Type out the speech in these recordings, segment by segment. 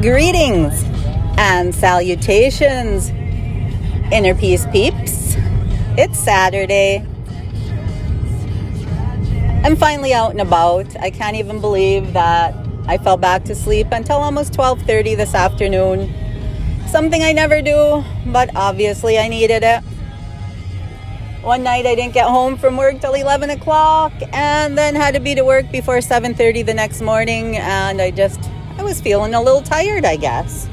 Greetings and salutations, Inner Peace peeps. It's Saturday. I'm finally out and about. I can't even believe that I fell back to sleep until almost 12:30 this afternoon. Something I never do, but obviously I needed it. One night I didn't get home from work till 11 o'clock, and then had to be to work before 7:30 the next morning, and I just I was feeling a little tired, I guess.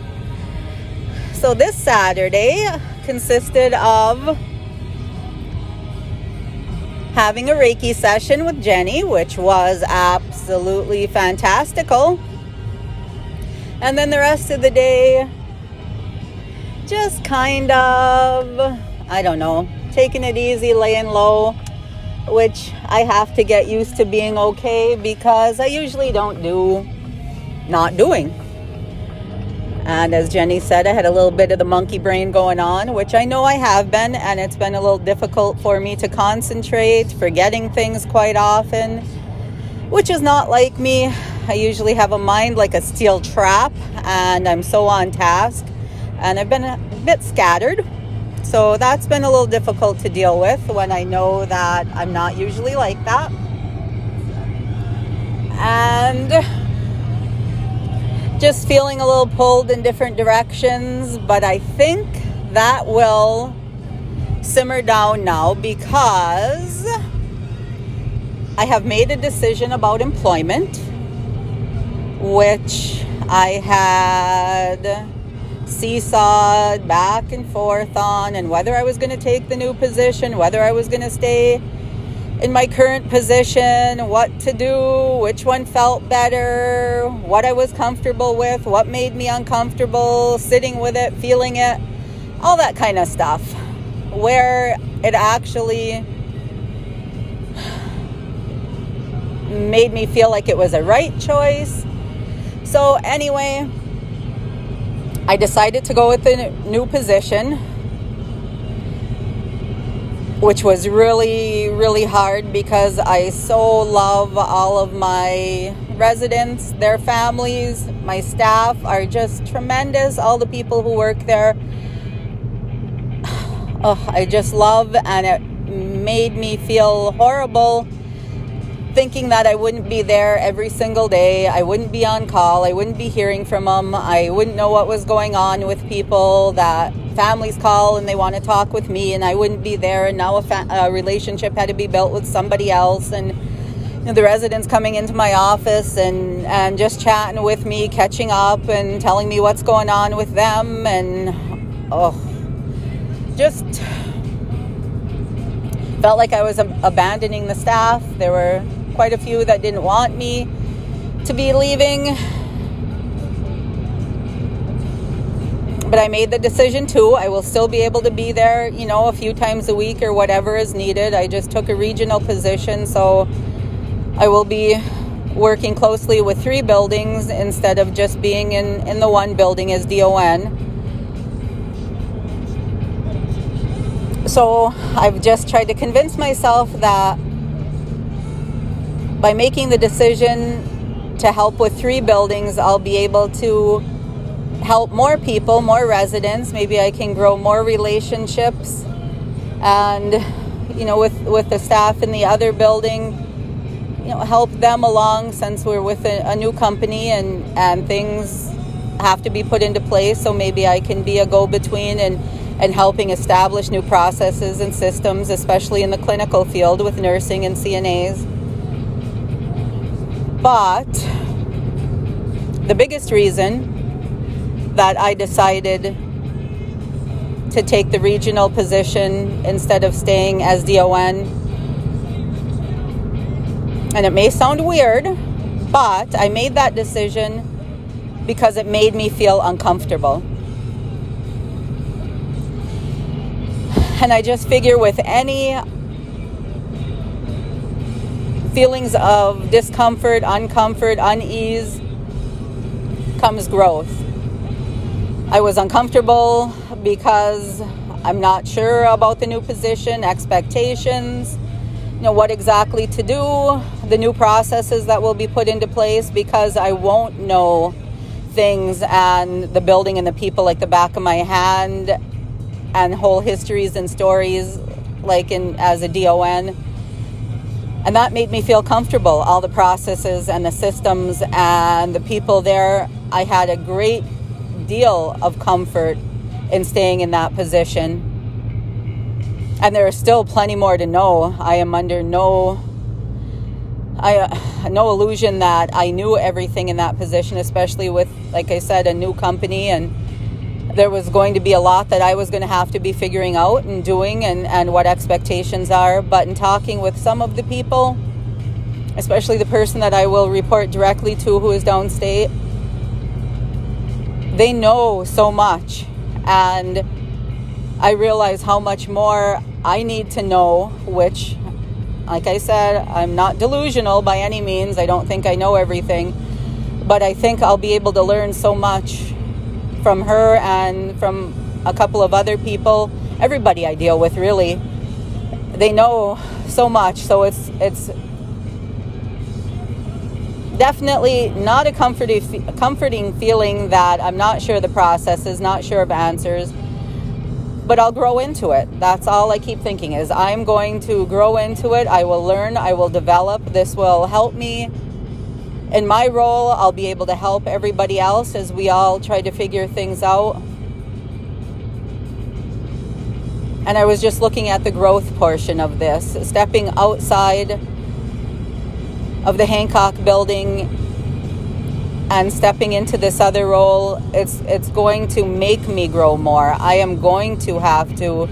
So this Saturday consisted of having a Reiki session with Jenny, which was absolutely fantastical. And then the rest of the day, just kind of, I don't know, taking it easy, laying low, which I have to get used to being okay because I usually don't do not doing. And as Jenny said, I had a little bit of the monkey brain going on, which I know I have been, and it's been a little difficult for me to concentrate, forgetting things quite often, which is not like me. I usually have a mind like a steel trap, and I'm so on task, and I've been a bit scattered. So that's been a little difficult to deal with when I know that I'm not usually like that. And just feeling a little pulled in different directions, but I think that will simmer down now because I have made a decision about employment, which I had seesawed back and forth on, and whether I was going to take the new position, whether I was going to stay in my current position, what to do, which one felt better, what I was comfortable with, what made me uncomfortable, sitting with it, feeling it, all that kind of stuff. Where it actually made me feel like it was a right choice. So, anyway, I decided to go with the new position which was really, really hard because I so love all of my residents, their families, my staff are just tremendous. All the people who work there, oh, I just love, and it made me feel horrible thinking that I wouldn't be there every single day. I wouldn't be on call. I wouldn't be hearing from them. I wouldn't know what was going on with people that families call and they want to talk with me, and I wouldn't be there. And now a, fa- a relationship had to be built with somebody else, and you know, the residents coming into my office and and just chatting with me, catching up, and telling me what's going on with them, and oh, just felt like I was abandoning the staff. There were quite a few that didn't want me to be leaving. But I made the decision too. I will still be able to be there, you know, a few times a week or whatever is needed. I just took a regional position, so I will be working closely with three buildings instead of just being in, in the one building as DON. So I've just tried to convince myself that by making the decision to help with three buildings, I'll be able to help more people, more residents. Maybe I can grow more relationships. And, you know, with, with the staff in the other building, you know, help them along since we're with a, a new company and, and things have to be put into place. So maybe I can be a go between and, and helping establish new processes and systems, especially in the clinical field with nursing and CNAs. But the biggest reason that I decided to take the regional position instead of staying as DON, and it may sound weird, but I made that decision because it made me feel uncomfortable. And I just figure with any feelings of discomfort, uncomfort, unease comes growth. I was uncomfortable because I'm not sure about the new position, expectations, you know, what exactly to do, the new processes that will be put into place because I won't know things and the building and the people like the back of my hand and whole histories and stories like in as a DON. And that made me feel comfortable, all the processes and the systems and the people there. I had a great deal of comfort in staying in that position. And there is still plenty more to know. I am under no I no illusion that I knew everything in that position, especially with, like I said, a new company and there was going to be a lot that I was going to have to be figuring out and doing and, and what expectations are. But in talking with some of the people, especially the person that I will report directly to who is downstate, they know so much. And I realize how much more I need to know, which, like I said, I'm not delusional by any means. I don't think I know everything. But I think I'll be able to learn so much from her and from a couple of other people, everybody I deal with really. They know so much, so it's it's definitely not a comforting comforting feeling that I'm not sure the process is, not sure of answers, but I'll grow into it. That's all I keep thinking is I'm going to grow into it. I will learn, I will develop. This will help me in my role, I'll be able to help everybody else as we all try to figure things out. And I was just looking at the growth portion of this, stepping outside of the Hancock building and stepping into this other role. It's it's going to make me grow more. I am going to have to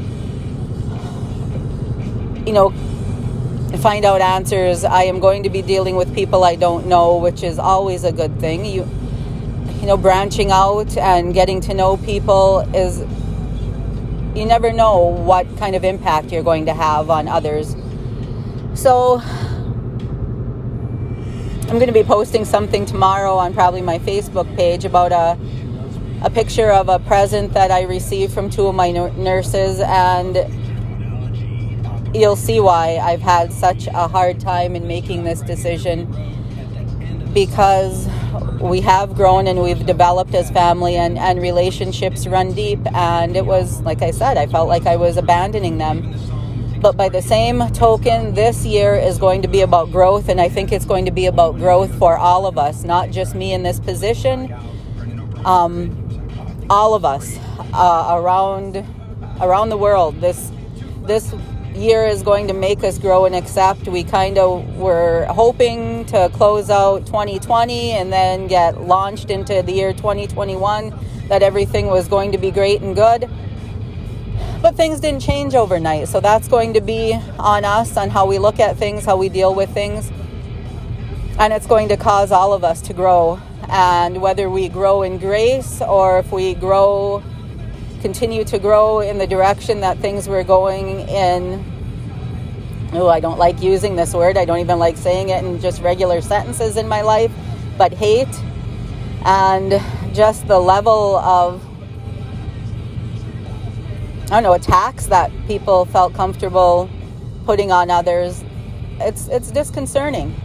you know find out answers. I am going to be dealing with people I don't know, which is always a good thing. You you know, branching out and getting to know people is you never know what kind of impact you're going to have on others. So I'm going to be posting something tomorrow on probably my Facebook page about a a picture of a present that I received from two of my nurses and you'll see why I've had such a hard time in making this decision because we have grown and we've developed as family and, and relationships run deep and it was like I said, I felt like I was abandoning them. But by the same token, this year is going to be about growth, and I think it's going to be about growth for all of us, not just me in this position. Um, all of us uh, around around the world. This this year is going to make us grow and accept. We kind of were hoping to close out 2020 and then get launched into the year 2021, that everything was going to be great and good. But things didn't change overnight. So that's going to be on us, on how we look at things, how we deal with things. And it's going to cause all of us to grow. And whether we grow in grace or if we grow continue to grow in the direction that things were going in. Oh, I don't like using this word. I don't even like saying it in just regular sentences in my life, but hate and just the level of I don't know attacks that people felt comfortable putting on others. It's it's disconcerting.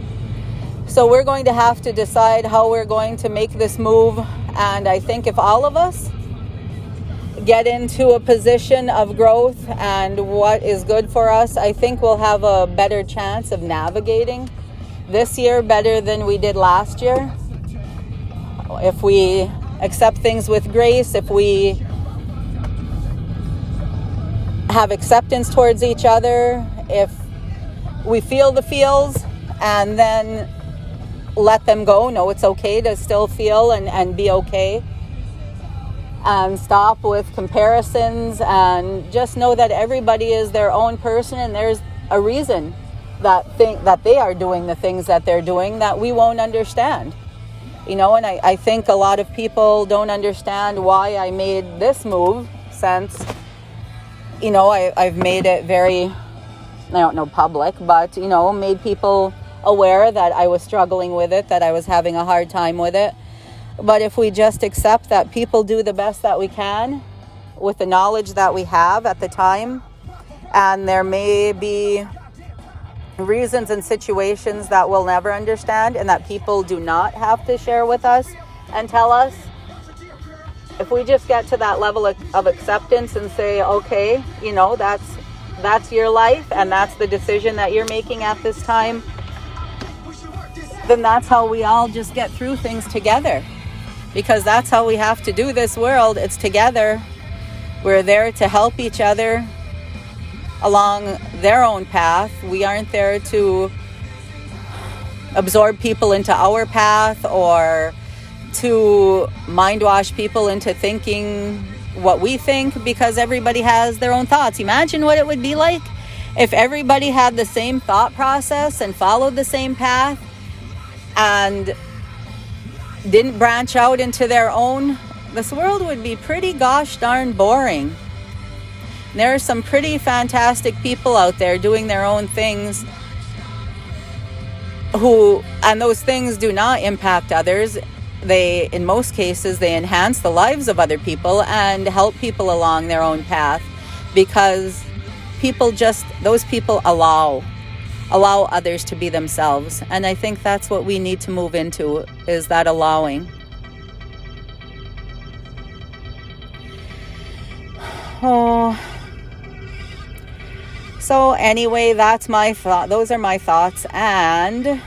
So we're going to have to decide how we're going to make this move and I think if all of us get into a position of growth and what is good for us, I think we'll have a better chance of navigating this year better than we did last year. If we accept things with grace, if we have acceptance towards each other, if we feel the feels and then let them go, know it's okay to still feel and, and be okay and stop with comparisons and just know that everybody is their own person and there's a reason that think that they are doing the things that they're doing that we won't understand. You know and I, I think a lot of people don't understand why i made this move since you know I, i've made it very i don't know public but you know made people aware that i was struggling with it that i was having a hard time with it but if we just accept that people do the best that we can with the knowledge that we have at the time, and there may be reasons and situations that we'll never understand and that people do not have to share with us and tell us, if we just get to that level of, of acceptance and say, okay, you know, that's that's your life and that's the decision that you're making at this time, then that's how we all just get through things together. Because that's how we have to do this world. It's together. We're there to help each other along their own path. We aren't there to absorb people into our path or to mind wash people into thinking what we think because everybody has their own thoughts. Imagine what it would be like if everybody had the same thought process and followed the same path and didn't branch out into their own. This world would be pretty gosh darn boring. There are some pretty fantastic people out there doing their own things who, and those things do not impact others. They, in most cases, they enhance the lives of other people and help people along their own path because people just, those people allow allow others to be themselves and i think that's what we need to move into is that allowing oh so anyway, that's my thought. Those are my thoughts. And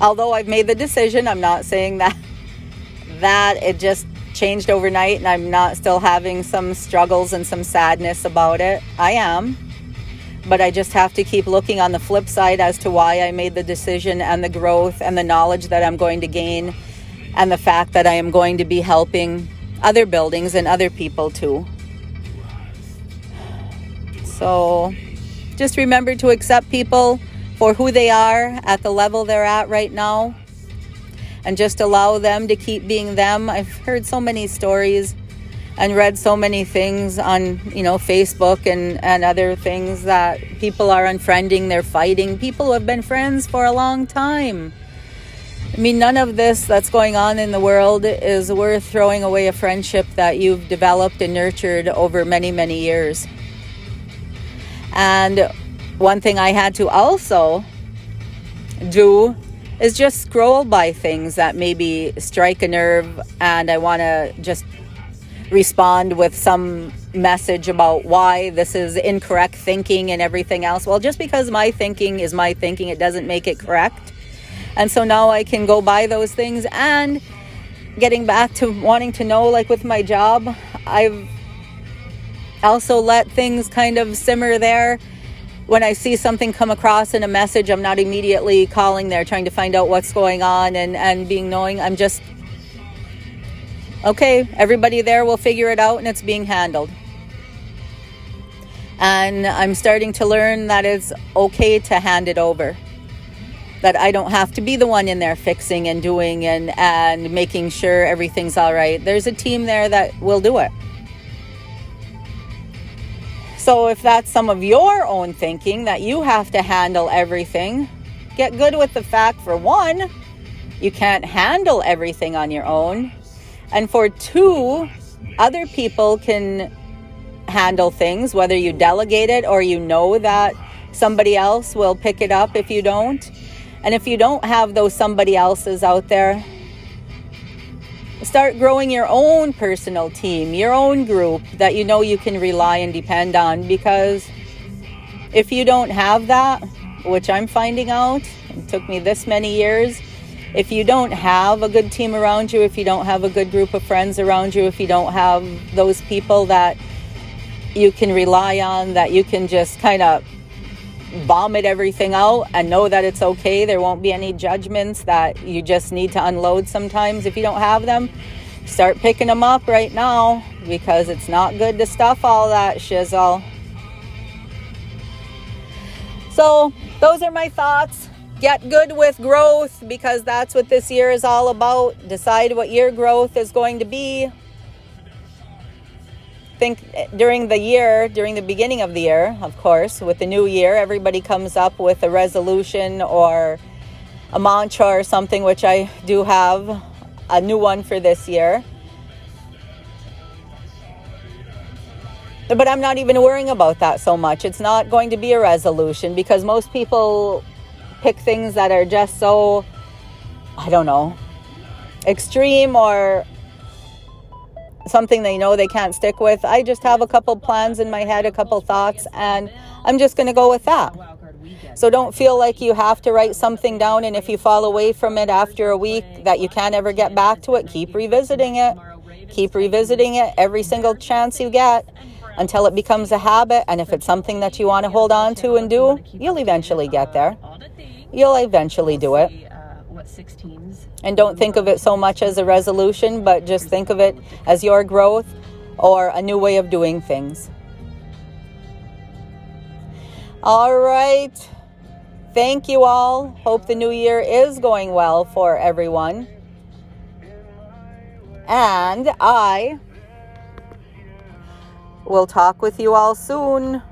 although I've made the decision, I'm not saying that that it just changed overnight and I'm not still having some struggles and some sadness about it. I am. But I just have to keep looking on the flip side as to why I made the decision and the growth and the knowledge that I'm going to gain and the fact that I am going to be helping other buildings and other people too. So just remember to accept people for who they are at the level they're at right now and just allow them to keep being them. I've heard so many stories and read so many things on, you know, Facebook and, and other things that people are unfriending, they're fighting. People who have been friends for a long time. I mean, none of this that's going on in the world is worth throwing away a friendship that you've developed and nurtured over many, many years. And one thing I had to also do is just scroll by things that maybe strike a nerve and I want to just respond with some message about why this is incorrect thinking and everything else. Well, just because my thinking is my thinking, it doesn't make it correct. And so now I can go by those things and getting back to wanting to know like with my job, I've also let things kind of simmer there. When I see something come across in a message, I'm not immediately calling there trying to find out what's going on and, and being knowing. I'm just, okay, everybody there will figure it out and it's being handled. And I'm starting to learn that it's okay to hand it over. That I don't have to be the one in there fixing and doing and, and making sure everything's all right. There's a team there that will do it. So, if that's some of your own thinking that you have to handle everything, get good with the fact for one, you can't handle everything on your own. And for two, other people can handle things, whether you delegate it or you know that somebody else will pick it up if you don't. And if you don't have those somebody else's out there, start growing your own personal team, your own group that you know you can rely and depend on because if you don't have that, which I'm finding out, it took me this many years. If you don't have a good team around you, if you don't have a good group of friends around you, if you don't have those people that you can rely on, that you can just kind of vomit everything out and know that it's okay. There won't be any judgments that you just need to unload sometimes if you don't have them. Start picking them up right now because it's not good to stuff all that shizzle. So, those are my thoughts. Get good with growth because that's what this year is all about. Decide what your growth is going to be think eh, during the year, during the beginning of the year, of course, with the new year, everybody comes up with a resolution or a mantra or something, which I do have a new one for this year. But I'm not even worrying about that so much. It's not going to be a resolution because most people pick things that are just so, I don't know, extreme or something they know they can't stick with. I just have a couple plans in my head, a couple thoughts, and I'm just going to go with that. So don't feel like you have to write something down, and if you fall away from it after a week, that you can't ever get back to it, keep revisiting it. Keep revisiting it every single chance you get until it becomes a habit. And if it's something that you want to hold on to and do, you'll eventually get there. You'll eventually do it. And don't think of it so much as a resolution, but just think of it as your growth or a new way of doing things. All right. Thank you all. Hope the new year is going well for everyone. And I will talk with you all soon.